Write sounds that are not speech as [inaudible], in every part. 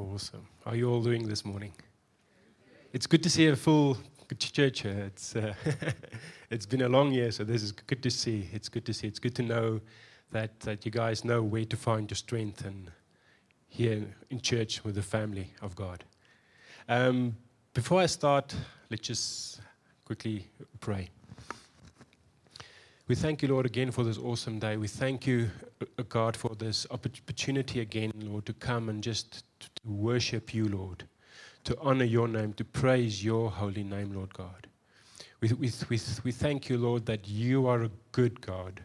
Awesome. How are you all doing this morning? It's good to see a full church here. It's, uh, [laughs] it's been a long year, so this is good to see. It's good to see. It's good to know that, that you guys know where to find your strength and here in church with the family of God. Um, before I start, let's just quickly pray. We thank you, Lord, again for this awesome day. We thank you, uh, God, for this opportunity again, Lord, to come and just to worship you, Lord, to honor your name, to praise your holy name, Lord God. We, we, we, we thank you, Lord, that you are a good God.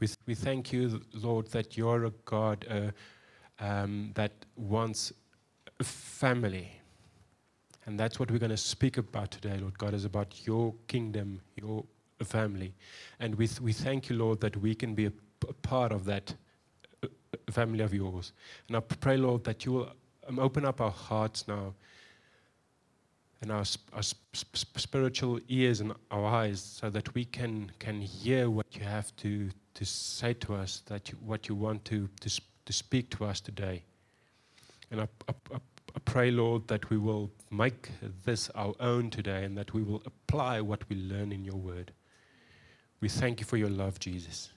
We, we thank you, Lord, that you're a God uh, um, that wants a family. And that's what we're going to speak about today, Lord God, is about your kingdom, your family. And we, we thank you, Lord, that we can be a, part of that uh, uh, family of yours. And I pray, Lord, that you will um, open up our hearts now and our, our spiritual ears and our eyes so that we can, can hear what you have to, to say to us, that you, what you want to, to, to speak to us today. And I, I, I pray, Lord, that we will make this our own today and that we will apply what we learn in your word. We thank you for your love, Jesus.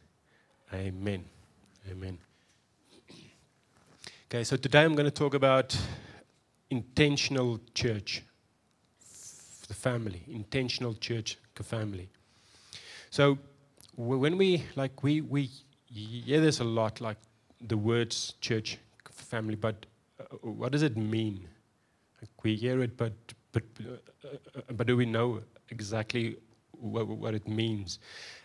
Amen. Amen. Okay, so today I'm going to talk about intentional church, the family, intentional church family. So when we like we we hear this a lot, like the words church family, but uh, what does it mean? Like we hear it, but but uh, uh, but do we know exactly what, what it means.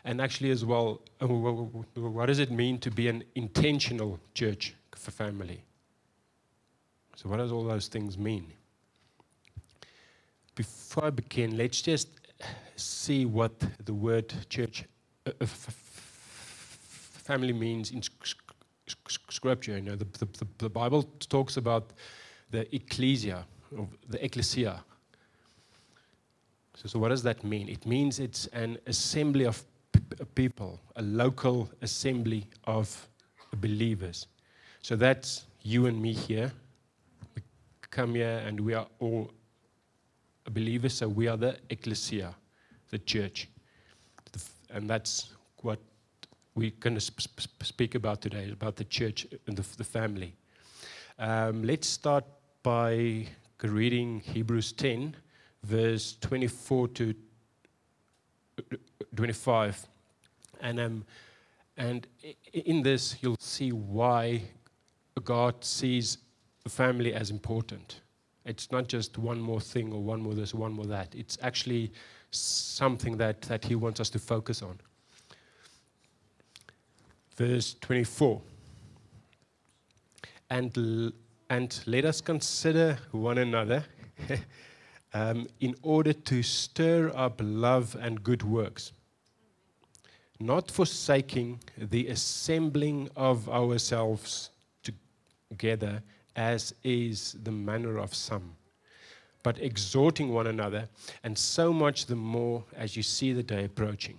And actually, as well, uh, what does it mean to be an intentional church for family? So, what does all those things mean? Before I begin, let's just see what the word church uh, uh family means in scripture. You know, the, the, the Bible talks about the ecclesia, the ecclesia, so, so, what does that mean? It means it's an assembly of people, a local assembly of believers. So that's you and me here. We come here and we are all believers, so we are the ecclesia, the church. And that's what we're going to sp- sp- speak about today, about the church and the, the family. Um, let's start by reading Hebrews 10 verse 24 to 25. And, um, and in this, you'll see why God sees family as important. It's not just one more thing or one more this, one more that. It's actually something that, that He wants us to focus on. Verse 24. And, and let us consider one another [laughs] um, in order to stir up love and good works, not forsaking the assembling of ourselves together, as is the manner of some, but exhorting one another, and so much the more as you see the day approaching.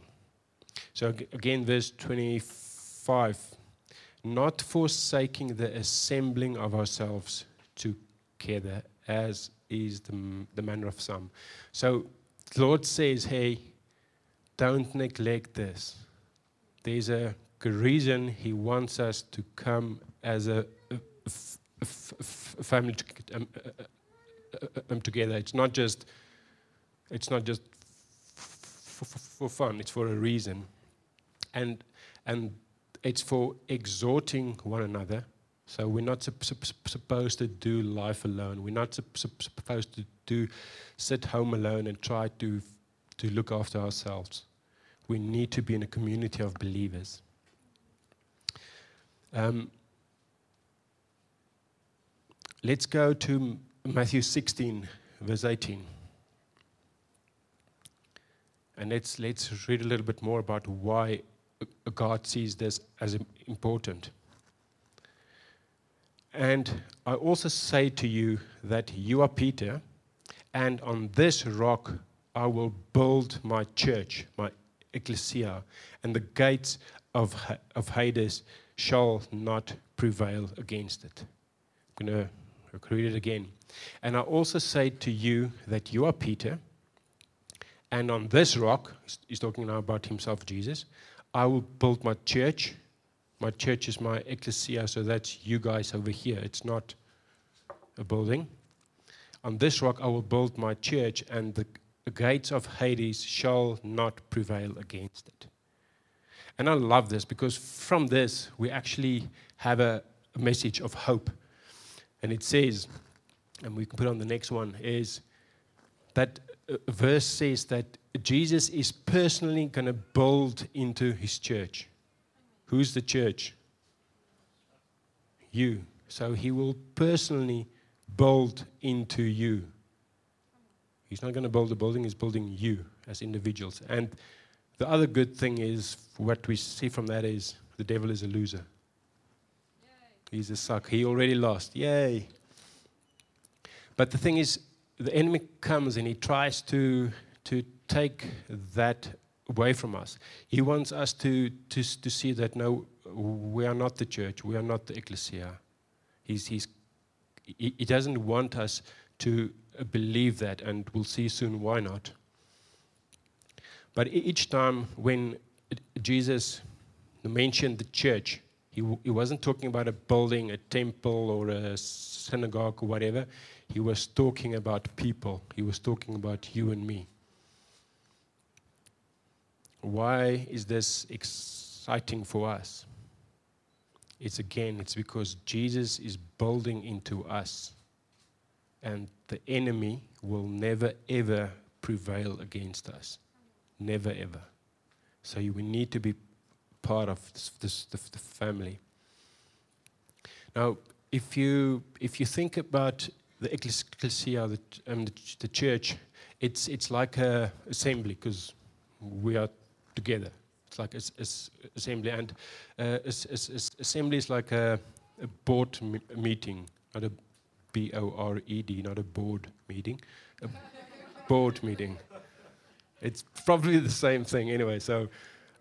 So, again, verse 25 not forsaking the assembling of ourselves together, as is the, the manner of some. So Lord says, hey, don't neglect this. There's a good reason He wants us to come as a, family um, um, together. It's not just, it's not just for fun. It's for a reason, and and it's for exhorting one another so we're not sup- sup- supposed to do life alone. We're not sup- supposed to do sit home alone and try to to look after ourselves. We need to be in a community of believers. Um, let's go to Matthew 16, verse 18. And let's, let's read a little bit more about why God sees this as important. And I also say to you that you are Peter, and on this rock I will build my church, my ecclesia, and the gates of, of Hades shall not prevail against it. I'm going to read it again. And I also say to you that you are Peter, and on this rock, he's talking now about himself, Jesus, I will build my church. My church is my ecclesia, so that's you guys over here. It's not a building. On this rock I will build my church, and the gates of Hades shall not prevail against it. And I love this because from this we actually have a, message of hope. And it says, and we can put on the next one, is that uh, verse says that Jesus is personally going to build into his church. Who's the church? You. So he will personally build into you. He's not going to build a building, he's building you as individuals. And the other good thing is, what we see from that is the devil is a loser. Yay. He's a suck. He already lost. Yay. But the thing is, the enemy comes and he tries to, to take that away from us. He wants us to, to, to see that no, we are not the church, we are not the ecclesia. He's, he's, he, he doesn't want us to uh, believe that, and we'll see soon why not. But each time when uh, Jesus mentioned the church, he, he wasn't talking about a building, a temple, or a synagogue, or whatever. He was talking about people. He was talking about you and me. Why is this exciting for us? It's again, it's because Jesus is building into us, and the enemy will never ever prevail against us. Never ever. So we need to be part of this, this the, the family. Now, if you if you think about the ecclesia, the, um, the, the church, it's, it's like a assembly because we are together. It's like a, a assembly, and uh, assembly is like a, a board meeting, not a B O R E D, not a board meeting, a board meeting. It's probably the same thing anyway. So,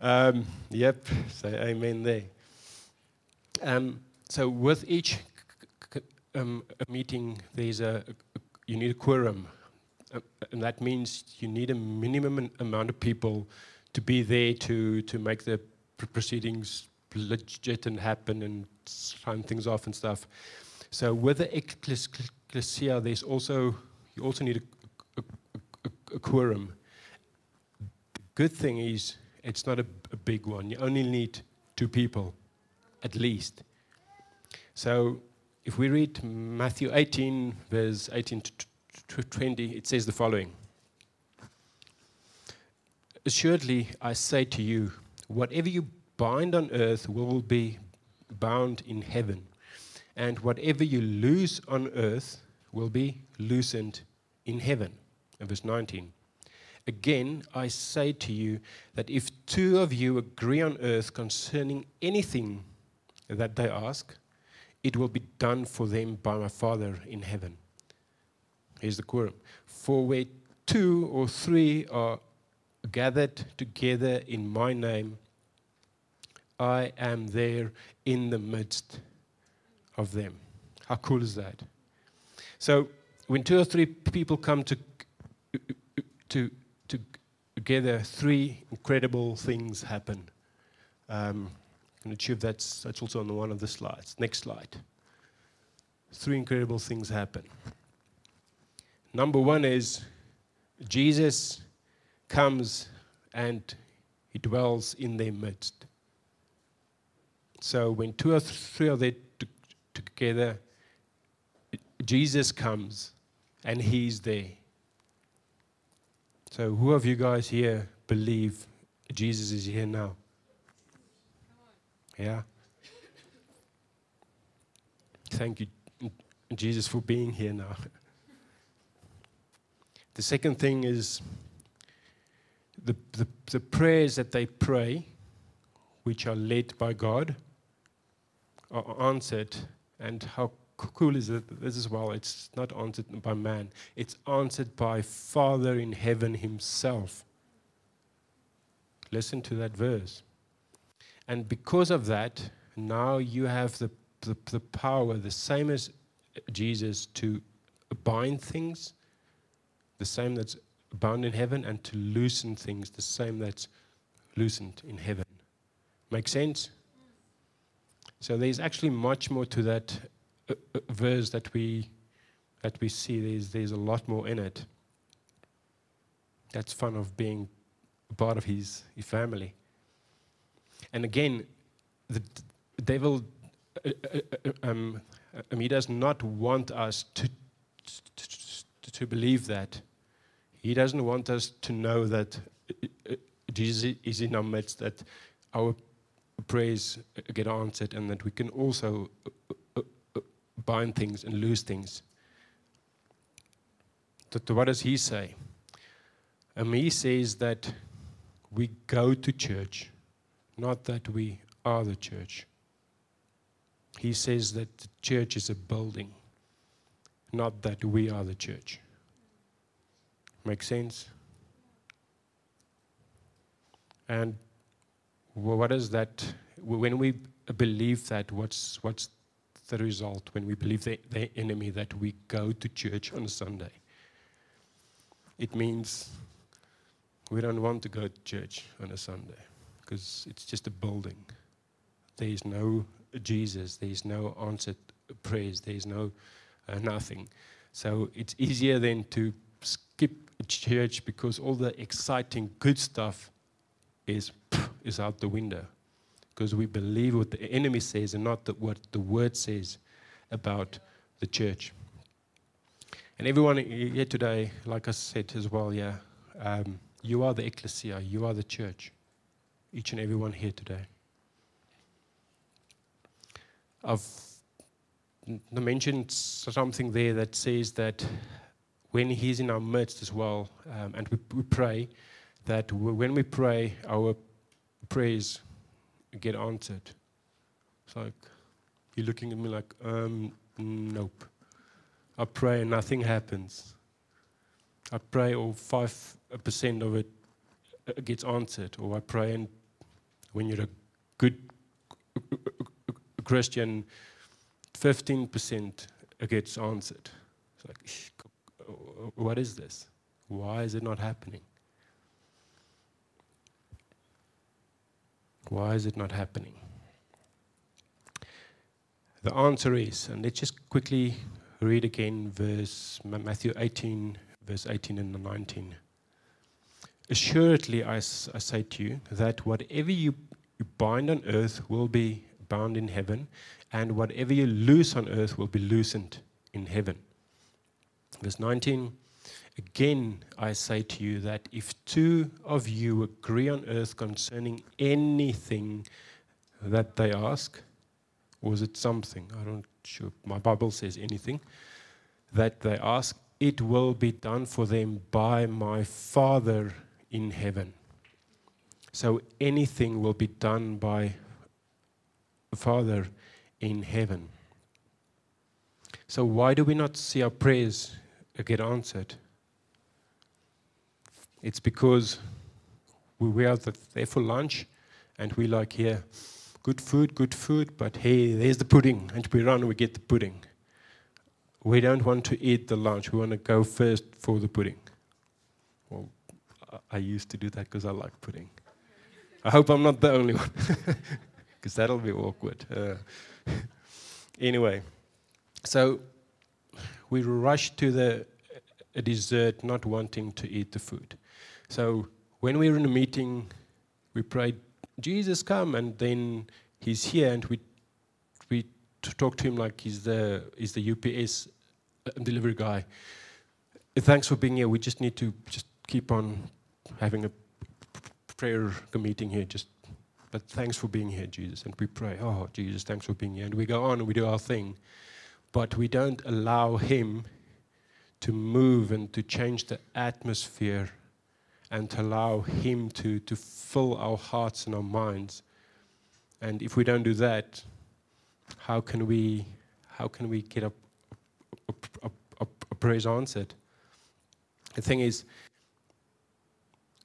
um, yep, say amen there. Um, so with each um, a meeting, there's a, a, you need a quorum, uh, and that means you need a minimum amount of people to be there to to make the proceedings legit and happen and sign things off and stuff. So with the ecclesia, there's also you also need a, a, a quorum. The good thing is it's not a, a big one. You only need two people, at least. So if we read Matthew 18, verse 18 to 20, it says the following Assuredly, I say to you, whatever you bind on earth will be bound in heaven, and whatever you loose on earth will be loosened in heaven. And verse 19. Again, I say to you that if two of you agree on earth concerning anything that they ask, it will be done for them by my Father in heaven. Here's the quorum. For where two or three are gathered together in my name, I am there in the midst of them. How cool is that? So, when two or three people come to, to, to together, three incredible things happen. Um, and achieve that's, that's also on the one of the slides. Next slide. Three incredible things happen. Number one is Jesus comes and he dwells in their midst. So when two or three are there together, Jesus comes and he's there. So, who of you guys here believe Jesus is here now? Yeah. Thank you, Jesus, for being here now. [laughs] The second thing is the, the, the prayers that they pray, which are led by God, are answered. And how cool is it this as well? It's not answered by man, it's answered by Father in heaven Himself. Listen to that verse. And because of that, now you have the, the, the power, the same as Jesus to bind things, the same that's bound in heaven, and to loosen things, the same that's loosened in heaven. Make sense? So there's actually much more to that uh, uh, verse that we that we see. There's there's a lot more in it. That's fun of being part of his, his family. And again, the, devil, uh, uh, uh um, um, he does not want us to, to, to believe that. He doesn't want us to know that uh, Jesus is in our midst, that our prayers get answered, and that we can also bind things and lose things. So, what does he say? Um, he says that we go to church, not that we are the church. He says that the church is a building, not that we are the church. Make sense? And what is that? When we believe that, what's, what's the result when we believe the, the enemy that we go to church on a Sunday? It means we don't want to go to church on a Sunday because it's just a building. There is no Jesus, there is no answered prayers, there is no uh, nothing. So it's easier then to skip church because all the exciting good stuff is is out the window because we believe what the enemy says and not what the word says about the church. And everyone here today, like I said as well, yeah, um, you are the ecclesia, you are the church. Each and everyone here today. I've mentioned something there that says that when He's in our midst as well, um, and we, we pray, that when we pray, our prayers get answered. It's like, you're looking at me like, um, nope. I pray and nothing happens. I pray, or 5% of it uh, gets answered. Or I pray, and when you're a good Christian, 15% gets answered. It's like, what is this? Why is it not happening? Why is it not happening? The answer is, and let's just quickly read again verse Matthew 18, verse 18 and 19. Assuredly, I, I say to you that whatever you, you bind on earth will be bound in heaven, and whatever you loose on earth will be loosened in heaven. Verse 19 Again, I say to you that if two of you agree on earth concerning anything that they ask, is it something? I don't sure. My Bible says anything that they ask, it will be done for them by my Father in heaven. So anything will be done by the Father in heaven. So why do we not see our prayers get answered? It's because we are there for lunch and we like here, good food, good food, but hey, there's the pudding. And we run we get the pudding. We don't want to eat the lunch. We want to go first for the pudding. Well, I used to do that because I like pudding. I hope I'm not the only one, [laughs] because that'll be awkward. Uh, [laughs] anyway, so we rush to the dessert not wanting to eat the food. So when we were in a meeting, we prayed, Jesus, come, and then he's here, and we we talk to him like he's the he's the UPS uh, delivery guy. Thanks for being here. We just need to just keep on having a prayer meeting here. Just, but thanks for being here, Jesus. And we pray, oh Jesus, thanks for being here. And we go on and we do our thing, but we don't allow Him to move and to change the atmosphere and to allow Him to, to fill our hearts and our minds. And if we don't do that, how can we, how can we get a, a, a, a praise answered? The thing is,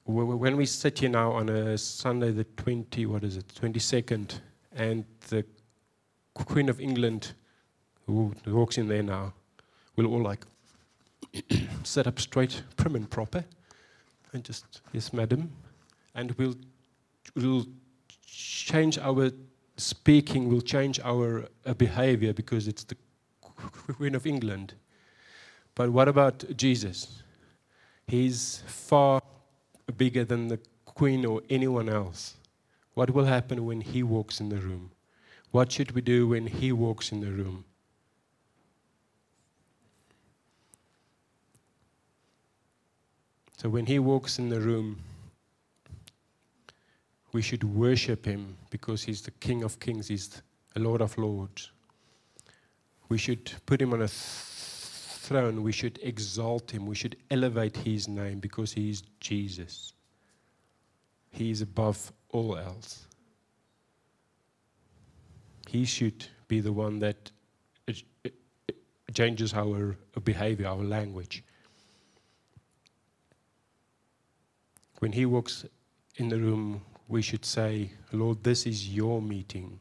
when we sit here now on a Sunday, the 20, what is it, 22nd, and the Queen of England, who walks in there now will all like [clears throat] sit up straight, prim and proper, and just, yes, madam. And we'll, we'll change our speaking, we'll change our uh, behavior because it's the Queen of England. But what about Jesus? He's far bigger than the Queen or anyone else. What will happen when he walks in the room? What should we do when he walks in the room? So when he walks in the room, we should worship him because he's the King of Kings, he's the Lord of Lords. We should put him on a th- throne, we should exalt him, we should elevate his name because he is Jesus. He is above all else. He should be the one that changes our behavior, our language. When he walks in the room, we should say, Lord, this is your meeting,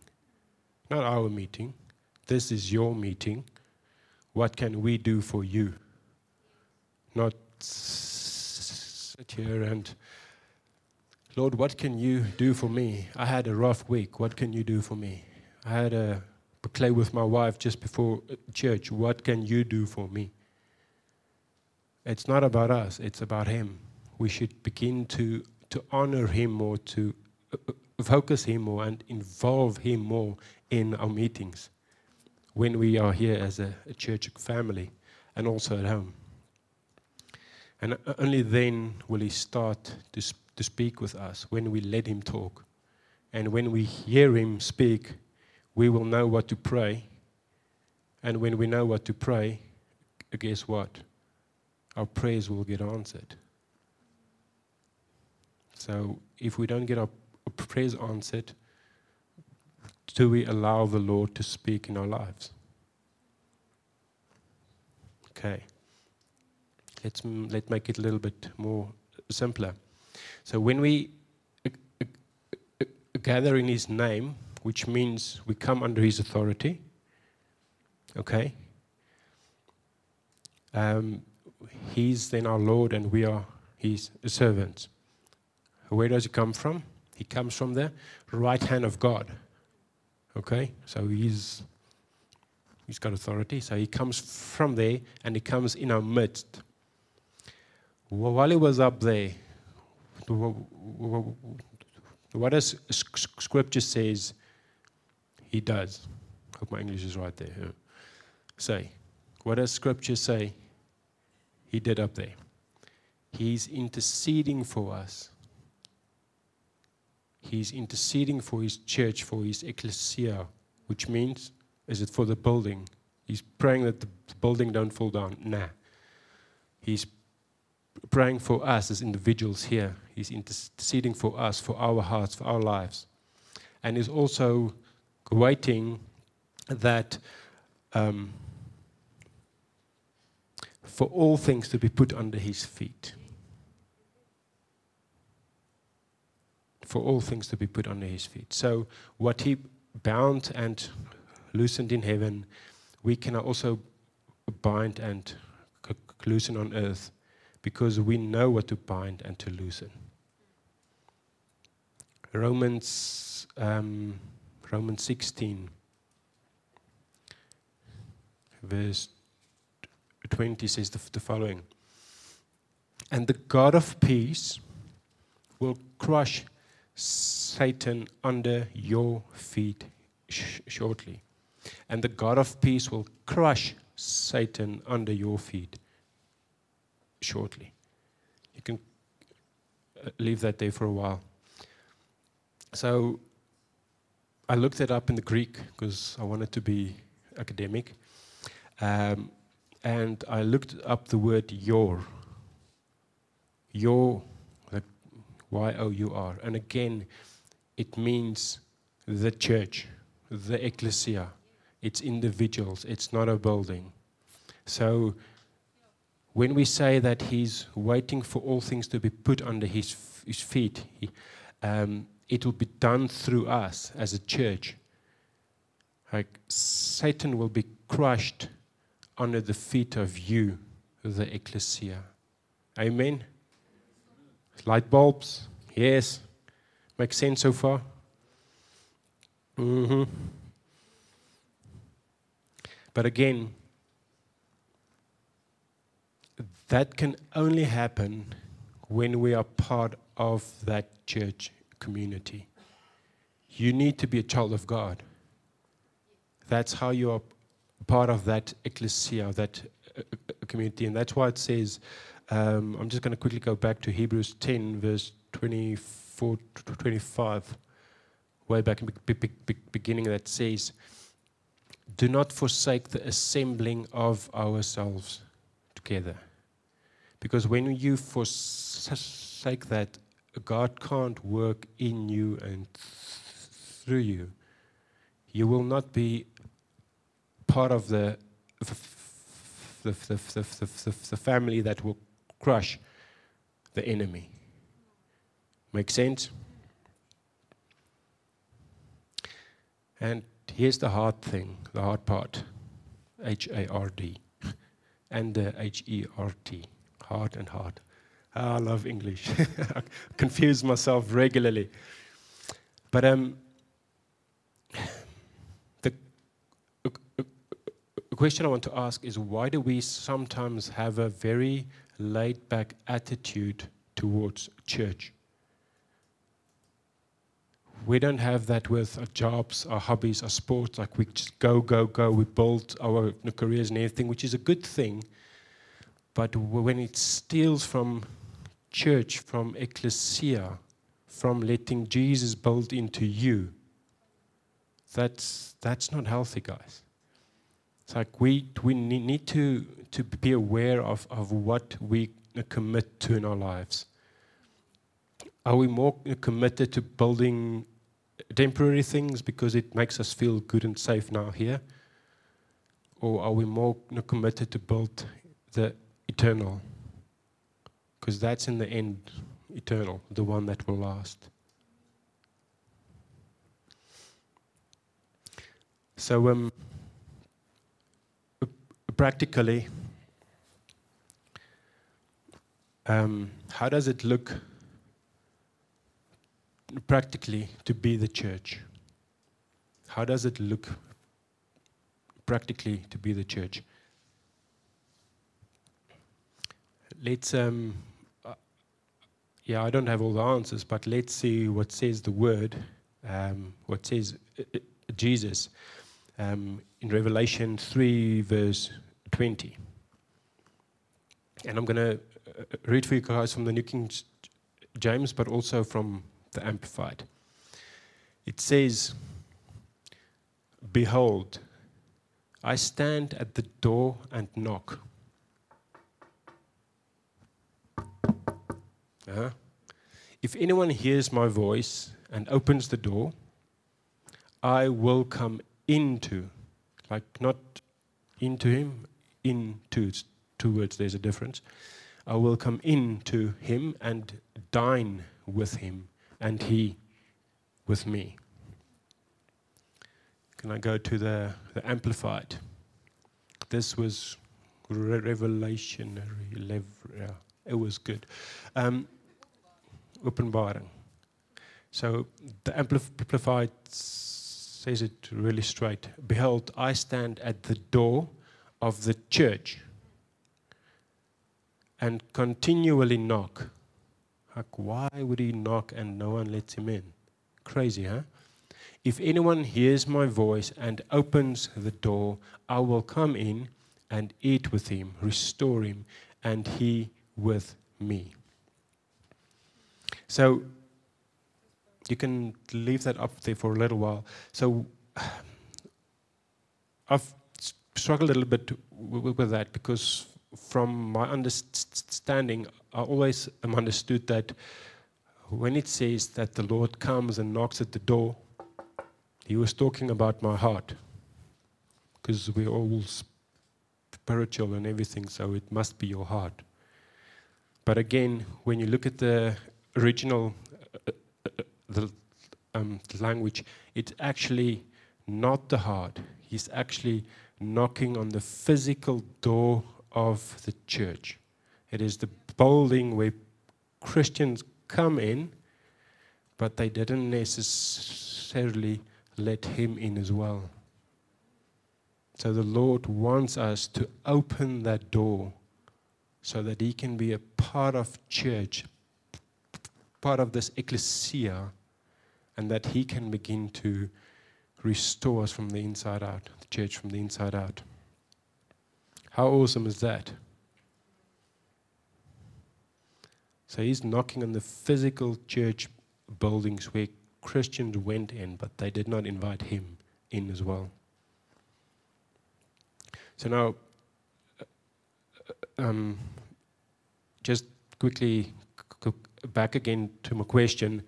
not our meeting. This is your meeting. What can we do for you? Not sit here and, Lord, what can you do for me? I had a rough week. What can you do for me? I had a play with my wife just before uh, church. What can you do for me? It's not about us, it's about Him we should begin to, to honor Him more, to uh, focus Him more, and involve Him more in our meetings when we are here as a, a church family and also at home. And uh, only then will He start to, sp- to speak with us when we let Him talk. And when we hear Him speak, we will know what to pray. And when we know what to pray, guess what? Our prayers will get answered. So if we don't get our prayers answered, do we allow the Lord to speak in our lives? Okay. Let's let make it a little bit more simpler. So when we uh, uh, gather in His name, which means we come under His authority, okay. Um, he's then our Lord, and we are His servants. Where does he come from? He comes from the right hand of God. Okay? So he's he's got authority. So he comes from there and he comes in our midst. While he was up there, what does scripture says he does? Hope my English is right there. Say, what does scripture say he did up there? He's interceding for us. He's interceding for his church, for his ecclesia, which means, is it for the building? He's praying that the building don't fall down. Nah. He's praying for us as individuals here. He's interceding for us, for our hearts, for our lives. And he's also waiting that um, for all things to be put under his feet. For all things to be put under his feet. So, what he bound and loosened in heaven, we can also bind and loosen on earth because we know what to bind and to loosen. Romans, um, Romans 16, verse 20 says the, the following And the God of peace will crush Satan under your feet sh- shortly. And the God of peace will crush Satan under your feet shortly. You can uh, leave that there for a while. So I looked it up in the Greek because I wanted to be academic. Um, and I looked up the word your. Your Y O U R. And again, it means the church, the ecclesia. It's individuals, it's not a building. So when we say that he's waiting for all things to be put under his, his feet, he, um, it will be done through us as a church. Like Satan will be crushed under the feet of you, the ecclesia. Amen. Light bulbs, yes. Makes sense so far? Mm-hmm. But again, that can only happen when we are part of that church community. You need to be a child of God. That's how you are part of that ecclesia, that uh, uh, community. And that's why it says, um, I'm just going to quickly go back to Hebrews 10, verse 24 to 25, way back in the be- be- beginning, that says, Do not forsake the assembling of ourselves together. Because when you forsake that, God can't work in you and through you. You will not be part of the, the, the, the, the family that will crush the enemy. Make sense? And here's the hard thing, the hard part H A R D and the H E R T. Hard and hard. I love English. [laughs] I confuse myself regularly. But um, the question I want to ask is why do we sometimes have a very laid back attitude towards church? We don't have that with our jobs, our hobbies, our sports. Like we just go, go, go. We build our careers and everything, which is a good thing. But when it steals from church, from ecclesia, from letting Jesus build into you, that's, that's not healthy, guys. It's like we, we need to, to be aware of, of what we commit to in our lives. Are we more committed to building temporary things because it makes us feel good and safe now here? Or are we more committed to build the eternal? Because that's in the end eternal, the one that will last. So, um, practically, um, how does it look practically to be the church? How does it look practically to be the church? Let's, um, uh, yeah, I don't have all the answers, but let's see what says the word, um, what says uh, uh Jesus um, in Revelation 3, verse 20. And I'm going to uh, read for you guys from the New King James, but also from the Amplified. It says, Behold, I stand at the door and knock. Uh-huh. If anyone hears my voice and opens the door, I will come into, like not into him, into, two words, there's a difference. I will come into him and dine with him, and he with me. Can I go to the, the Amplified? This was re- revelationary. it was good. Um, openbaring. So the Amplified says it really straight. Behold, I stand at the door of the church and continually knock. Like, why would he knock and no one lets him in? Crazy, huh? If anyone hears my voice and opens the door, I will come in and eat with him, restore him, and he with me. So you can leave that up there for a little while. So [sighs] I've struggled a little bit with that because from my understanding, I always am understood that when it says that the Lord comes and knocks at the door, he was talking about my heart because we're all spiritual and everything, so it must be your heart. But again, when you look at the original uh, uh, the, um, language, it's actually not the heart. He's actually knocking on the physical door of the church. It is the building where Christians come in, but they didn't necessarily let him in as well. So the Lord wants us to open that door so that he can be a part of church, part of this ecclesia, and that he can begin to restore us from the inside out, the church from the inside out. How awesome is that? So he's knocking on the physical church buildings where Christians went in, but they did not invite him in as well. So now, uh, um, just quickly back again to my question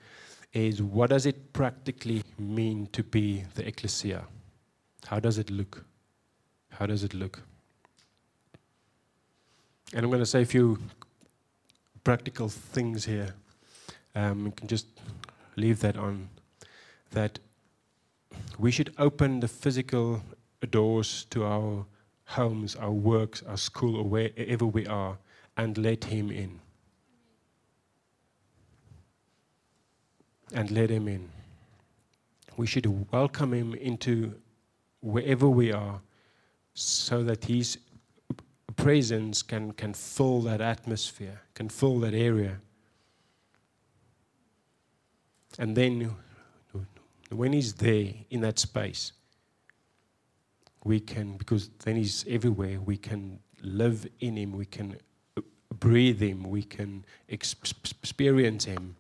is what does it practically mean to be the ecclesia? How does it look? How does it look? And I'm going to say a few practical things here. Um, can just leave that on. That we should open the physical doors to our homes, our works, our school, or wherever we are, and let Him in. And let Him in. We should welcome Him into wherever we are so that His presence can, can fill that atmosphere, can fill that area. And then when He's there in that space, we can, because then He's everywhere, we can live in Him, we can breathe Him, we can experience Him,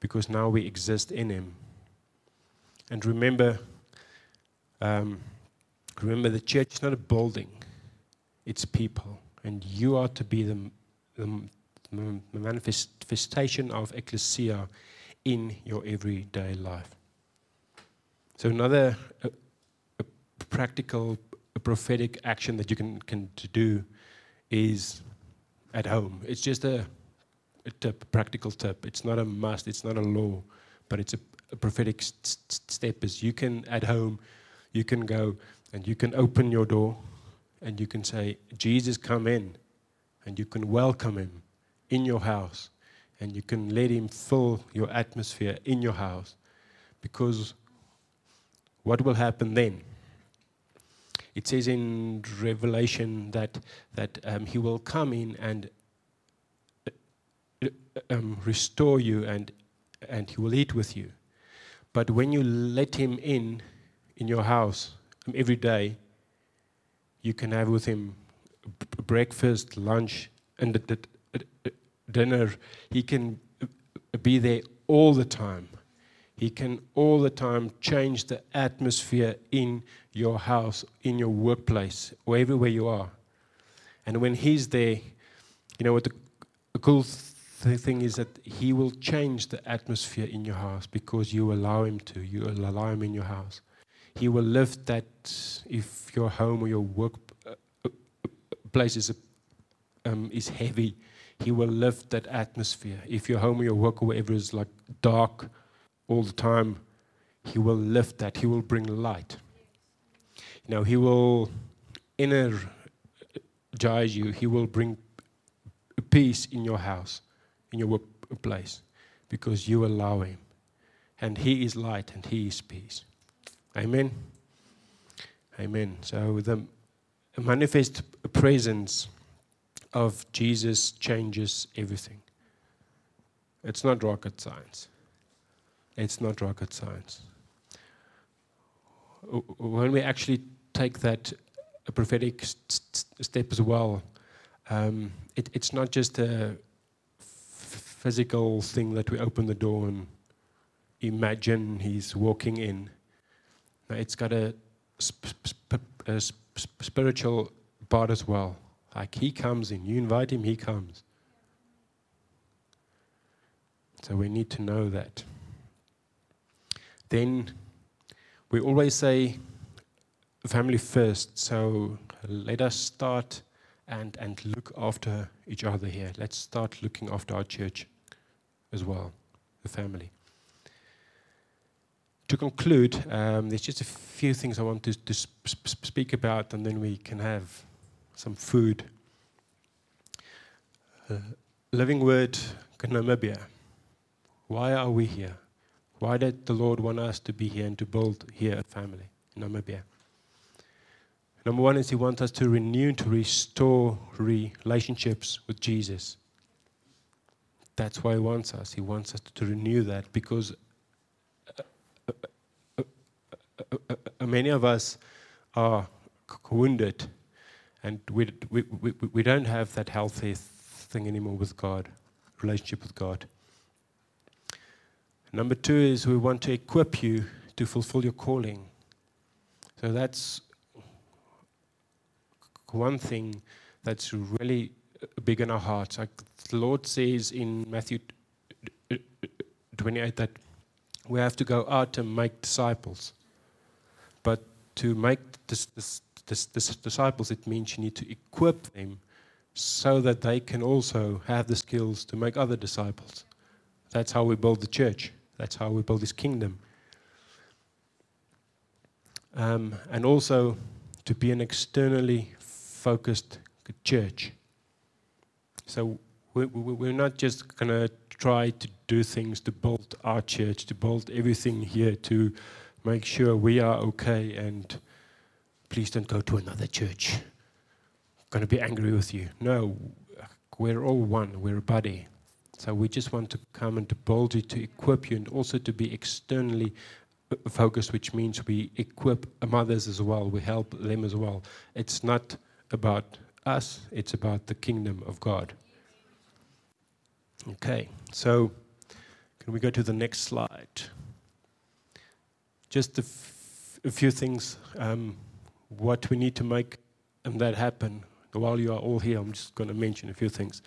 because now we exist in Him. And remember, um, remember the church is not a building, it's people. And you are to be the, the, the manifestation of ecclesia in your everyday life. So, another practical prophetic action that you can, can do is at home. It's just a, a tip, practical tip. It's not a must, it's not a law, but it's a, a prophetic st- step. Is you can at home, you can go and you can open your door and you can say, Jesus, come in. And you can welcome him in your house and you can let him fill your atmosphere in your house. Because what will happen then? it says in Revelation that, that um, he will come in and um, restore you and, and he will eat with you. But when you let him in, in your house um, every day, you can have with him breakfast, lunch, and dinner. He can uh, be there all the time. He can all the time change the atmosphere in your house, in your workplace, or everywhere you are. And when He's there, you know what the cool th- thing is that He will change the atmosphere in your house because you allow Him to. You allow Him in your house. He will lift that if your home or your work uh, uh, place is, um, is heavy. He will lift that atmosphere. If your home or your work or whatever is like dark all the time, He will lift that. He will bring light. You know, He will energize you. He will bring peace in your house, in your workplace, because you allow Him. And He is light and He is peace. Amen. Amen. So the manifest presence of Jesus changes everything. It's not rocket science. It's not rocket science. When we actually take that prophetic st- step as well, um, it, it's not just a physical thing that we open the door and imagine he's walking in. No, it's got a, sp- sp- a sp- spiritual part as well. Like he comes in, you invite him, he comes. So we need to know that then we always say family first. So let us start and, and look after each other here. Let's start looking after our church as well, the family. to conclude, um, there's just a few things I want to, to sp- sp- speak about, and then we can have some food. Uh, Living Word, Namibia. Why are we here? Why did the Lord want us to be here and to build here a family in Namibia? Number one is He wants us to renew, to restore relationships with Jesus. That's why He wants us. He wants us to renew that because uh, uh, uh, many of us are wounded and we, we, we, we don't have that healthy thing anymore with God, relationship with God. Number two is we want to equip you to fulfill your calling. So that's one thing that's really uh, big in our hearts. Like the Lord says in Matthew uh, uh, 28 that we have to go out and make disciples. But to make this, this, this disciples, it means you need to equip them so that they can also have the skills to make other disciples. That's how we build the church. That's how we build this kingdom. Um, and also to be an externally focused church. So we, we, we're not just going to try to do things to build our church, to build everything here to make sure we are okay and please don't go to another church. I'm going to be angry with you. No, we're all one, we're a body. So we just want to come and to build you, to equip you, and also to be externally focused, which means we equip mothers as well, we help them as well. It's not about us, it's about the kingdom of God. Okay, so can we go to the next slide? Just a, f- a few things, um, what we need to make um, that happen. While you are all here, I'm just going to mention a few things.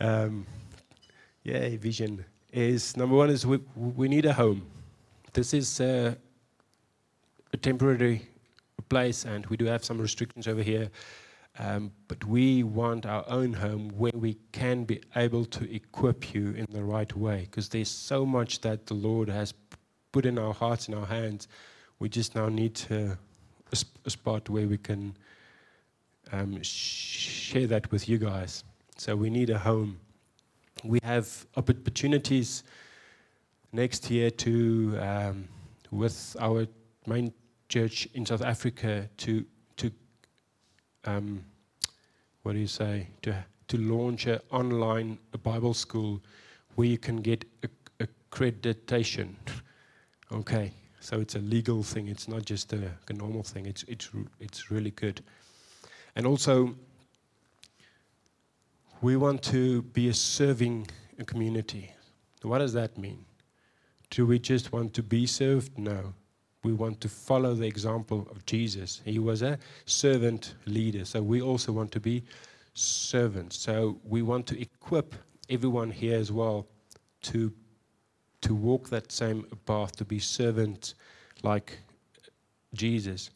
Um, yeah, vision is number one is we, we need a home. This is uh, a temporary place, and we do have some restrictions over here. Um, but we want our own home where we can be able to equip you in the right way because there's so much that the Lord has put in our hearts and our hands. We just now need to a, a spot where we can um, share that with you guys. So we need a home. We have opportunities next year to, um, with our main church in South Africa, to to um, what do you say to to launch an online Bible school where you can get accreditation. [laughs] okay, so it's a legal thing. It's not just a, a normal thing. It's it's it's really good, and also we want to be a serving community. What does that mean? Do we just want to be served? No. We want to follow the example of Jesus. He was a servant leader. So we also want to be servants. So we want to equip everyone here as well to, to walk that same path, to be servants like Jesus.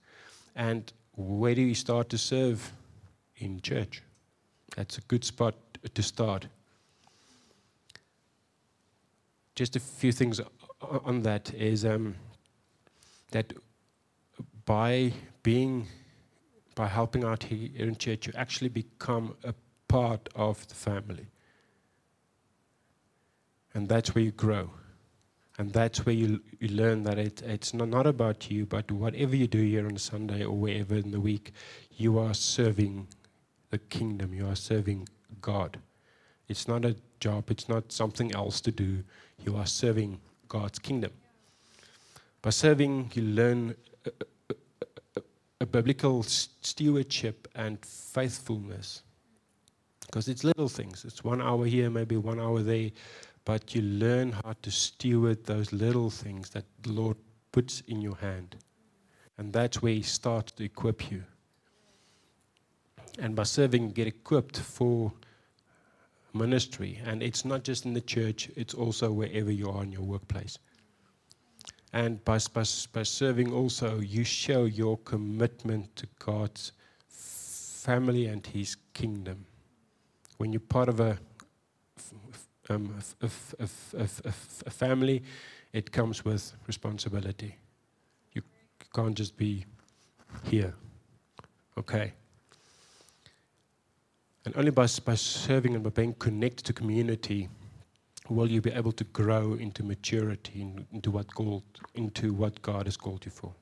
And where do you start to serve? In church. That's a good spot to start. Just a few things on that is um, that by being, by helping out here in church, you actually become a part of the family. And that's where you grow. And that's where you, you learn that it, it's not, not about you, but whatever you do here on Sunday or wherever in the week, you are serving the kingdom, you are serving God. It's not a job, it's not something else to do. You are serving God's kingdom. By serving, you learn a, a, a, a biblical stewardship and faithfulness. Because it's little things. It's one hour here, maybe one hour there, but you learn how to steward those little things that the Lord puts in your hand. And that's where He starts to equip you. And by serving, you get equipped for ministry. And it's not just in the church, it's also wherever you are in your workplace. And by, by, by serving also, you show your commitment to God's family and His kingdom. When you're part of a, um, a, a, a family, it comes with responsibility. You can't just be here. Okay. And only by, by serving and by being connected to community will you be able to grow into maturity, into what, called, into what God has called you for.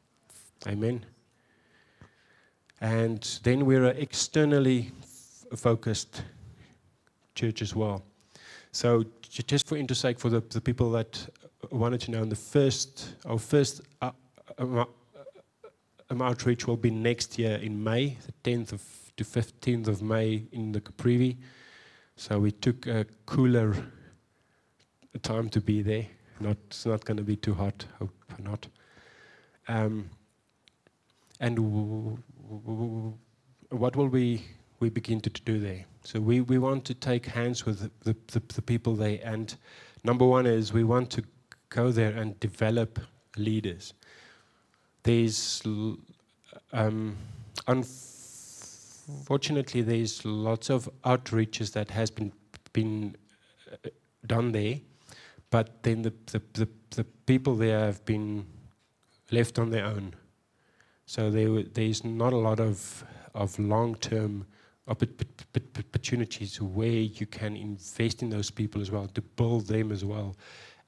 Amen. And then we're an externally f- focused church as well. So, just for intersake, for the, the people that wanted to know, in the first, our first uh, um, um, outreach will be next year in May, the 10th of, to 15th of May in the Caprivi. So, we took a cooler time to be there. Not, it's not going to be too hot, hope not. Um, and w- w- what will we, we begin to do there? So we, we want to take hands with the, the, the people there. And number one is we want to go there and develop leaders. There's, um, unfortunately, there's lots of outreaches that has been, been uh, done there but then the, the, the, the, people there have been left on their own. So there, there's not a lot of, of long term opportunities where you can invest in those people as well, to build them as well,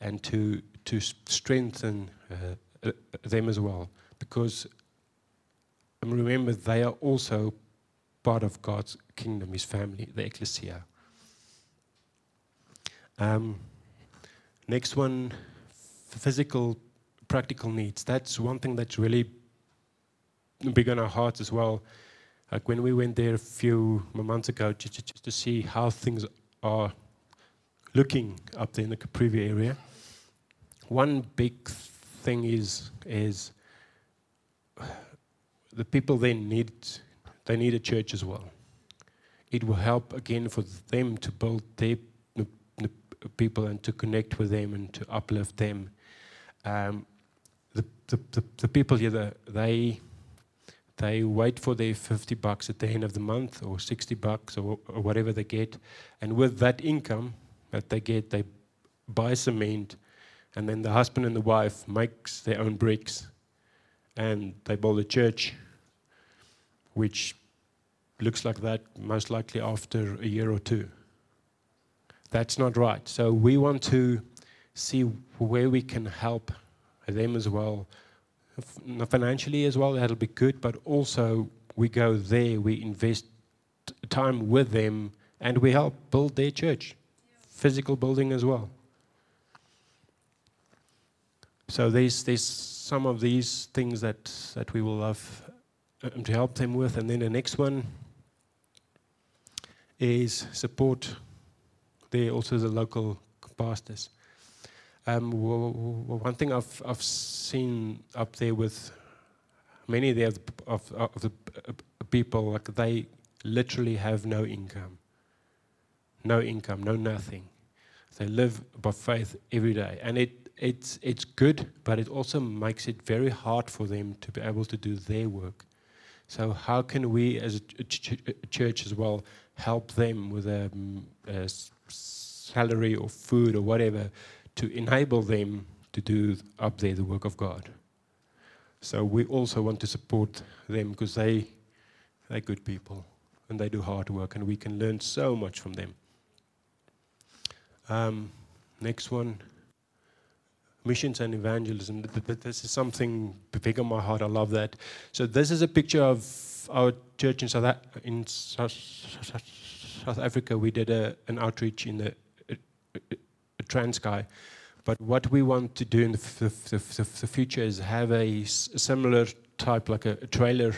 and to, to strengthen uh, uh, them as well. Because um, remember, they are also part of God's kingdom, His family, the ecclesia. Um, Next one, physical, practical needs. That's one thing that's really big on our hearts as well. Like when we went there a few months ago, just, just to see how things are looking up there in the Caprivi area. One big thing is is the people they need they need a church as well. It will help again for them to build their people and to connect with them and to uplift them. Um, the, the, the, the, people here, they, they wait for their 50 bucks at the end of the month or 60 bucks or, or whatever they get. And with that income that they get, they buy cement and then the husband and the wife makes their own bricks and they build a church which looks like that most likely after a year or two that's not right. So we want to see where we can help them as well, financially as well. That'll be good, but also we go there, we invest time with them, and we help build their church, physical building as well. So there's there's some of these things that that we will have um, to help them with, and then the next one is support there, also the local pastors. Um, one thing I've, I've seen up there with many of the, of, of the people, like they literally have no income. No income, no nothing. They live by faith every day. And it, it's, it's good, but it also makes it very hard for them to be able to do their work. So, how can we as a, ch- church as well help them with a, a salary or food or whatever to enable them to do up there the work of God. So we also want to support them because they they're good people and they do hard work and we can learn so much from them. Um, next one, missions and evangelism. This is something big on my heart. I love that. So this is a picture of our church in South in South, South Africa. We did a, an outreach in the Transkei. But what we want to do in the, the, the, future is have a similar type, like a, a, trailer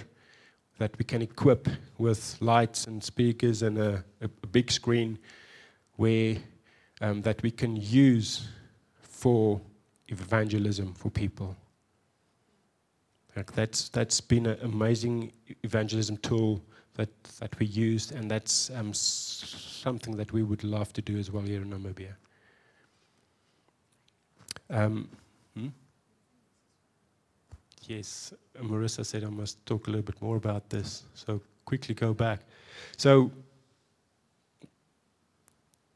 that we can equip with lights and speakers and a, a big screen where um, that we can use for evangelism for people. Like that's, that's been an amazing evangelism tool that, that we used, and that's um, something that we would love to do as well here in Namibia. Um, hmm? Yes, Marissa said I must talk a little bit more about this, so quickly go back. So,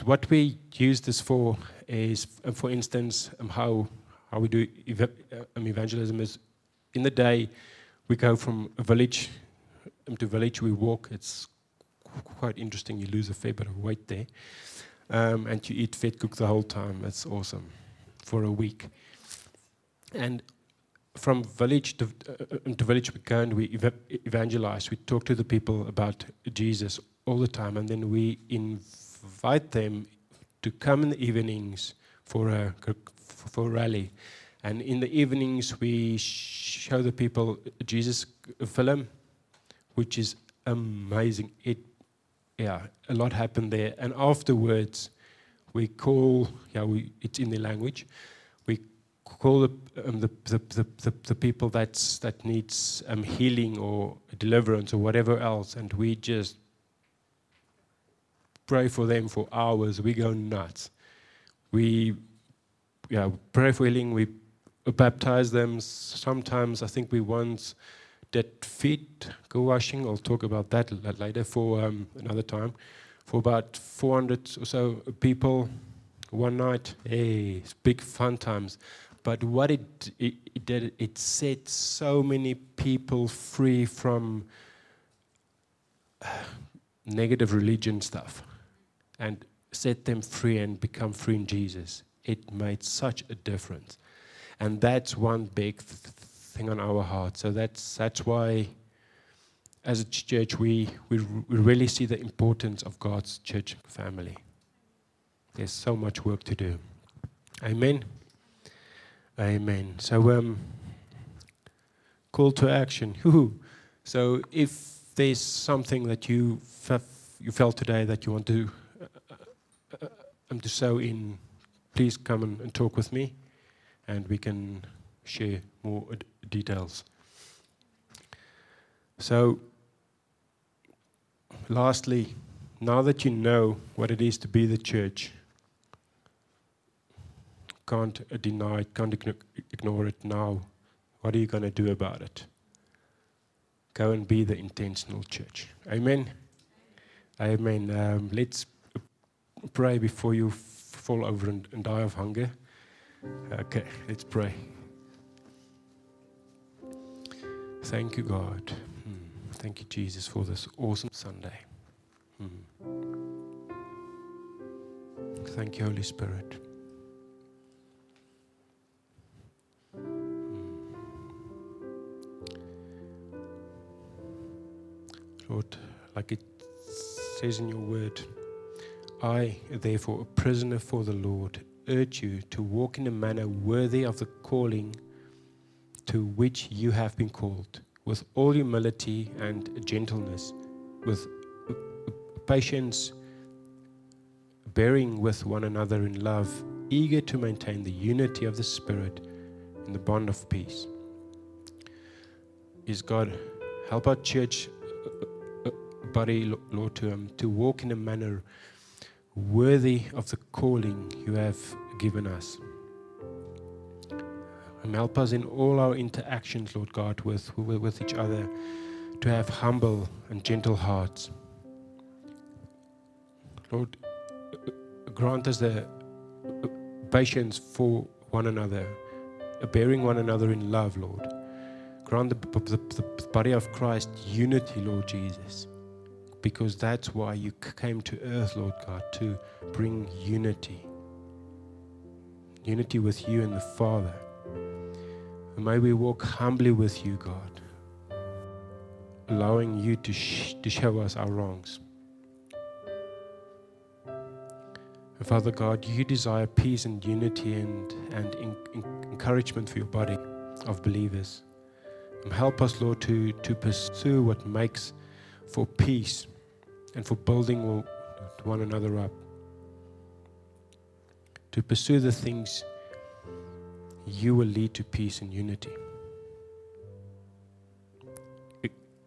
what we use this for is, uh, for instance, um, how how we do eva- um, evangelism is in the day we go from a village um, to village, we walk. It's quite interesting. You lose a fair bit of weight there. Um, and you eat vetkoek the whole time. That's awesome for a week. And from village to, uh, to village we go and we ev- evangelize. We talk to the people about Jesus all the time, and then we invite them to come in the evenings for a for rally. And in the evenings, we show the people Jesus film, which is amazing. It, yeah, a lot happened there. And afterwards, we call, yeah, we, it's in the language. We call the, um, the, the, the, the, the, people that's, that needs um, healing or deliverance or whatever else, and we just pray for them for hours. We go nuts. We yeah, pray for healing. We baptize them. Sometimes I think we once did feet go washing. I'll talk about that later for um, another time. For about 400 or so people one night. Hey, it's big fun times. But what it, it, it did, it set so many people free from negative religion stuff and set them free and become free in Jesus it made such a difference. And that's one big th- thing on our heart. So that's, that's why, as a church, we, we, we really see the importance of God's church family. There's so much work to do. Amen. Amen. So, um, call to action. [laughs] so, if there's something that you, f- you felt today that you want to, uh, uh, um, to sow in please come and, and talk with me and we can share more details. So, lastly, now that you know what it is to be the church, can't deny it, can't ignore it now. What are you going to do about it? Go and be the intentional church. Amen. Amen. Um, let's pray before you fall over and, and die of hunger. Okay, let's pray. Thank you, God. Thank you, Jesus, for this awesome Sunday. Thank you, Holy Spirit. Lord, like it says in your word, I, therefore, a prisoner for the Lord, urge you to walk in a manner worthy of the calling to which you have been called, with all humility and gentleness, with patience, bearing with one another in love, eager to maintain the unity of the Spirit in the bond of peace. Is God help our church body, Lord, to, um, to walk in a manner worthy of the calling you have given us. And help us in all our interactions, Lord God, with, with each other to have humble and gentle hearts. Lord, grant us the patience for one another, bearing one another in love, Lord. Grant the, the, the body of Christ unity, Lord Jesus because that's why you came to earth, Lord God, to bring unity. Unity with you and the Father. And may we walk humbly with you, God, allowing you to, sh- to show us our wrongs. And Father God, you desire peace and unity and, and in, in encouragement for your body of believers. And help us, Lord, to, to pursue what makes for peace and for building one another up. To pursue the things you will lead to peace and unity.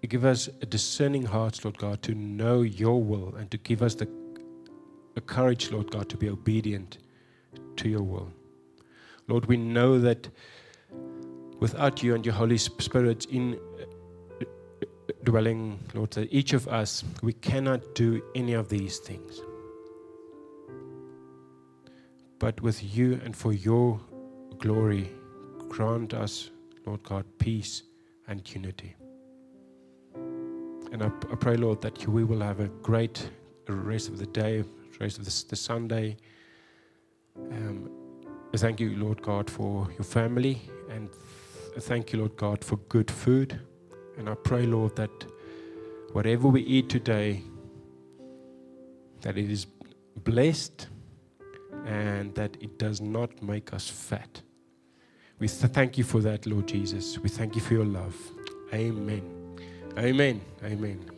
Give us a discerning heart, Lord God, to know your will and to give us the, the courage, Lord God, to be obedient to your will. Lord, we know that without you and your Holy Spirit in uh, dwelling, Lord, that each of us, we cannot do any of these things. But with you and for your glory. Grant us, Lord God, peace and unity. And I, I pray, Lord, that we will have a great rest of the day, rest of the, the Sunday. Um, thank you, Lord God, for your family. And th- thank you, Lord God, for good food. And I pray, Lord, that whatever we eat today, that it is blessed and that it does not make us fat. We thank you for that, Lord Jesus. We thank you for your love. Amen. Amen. Amen.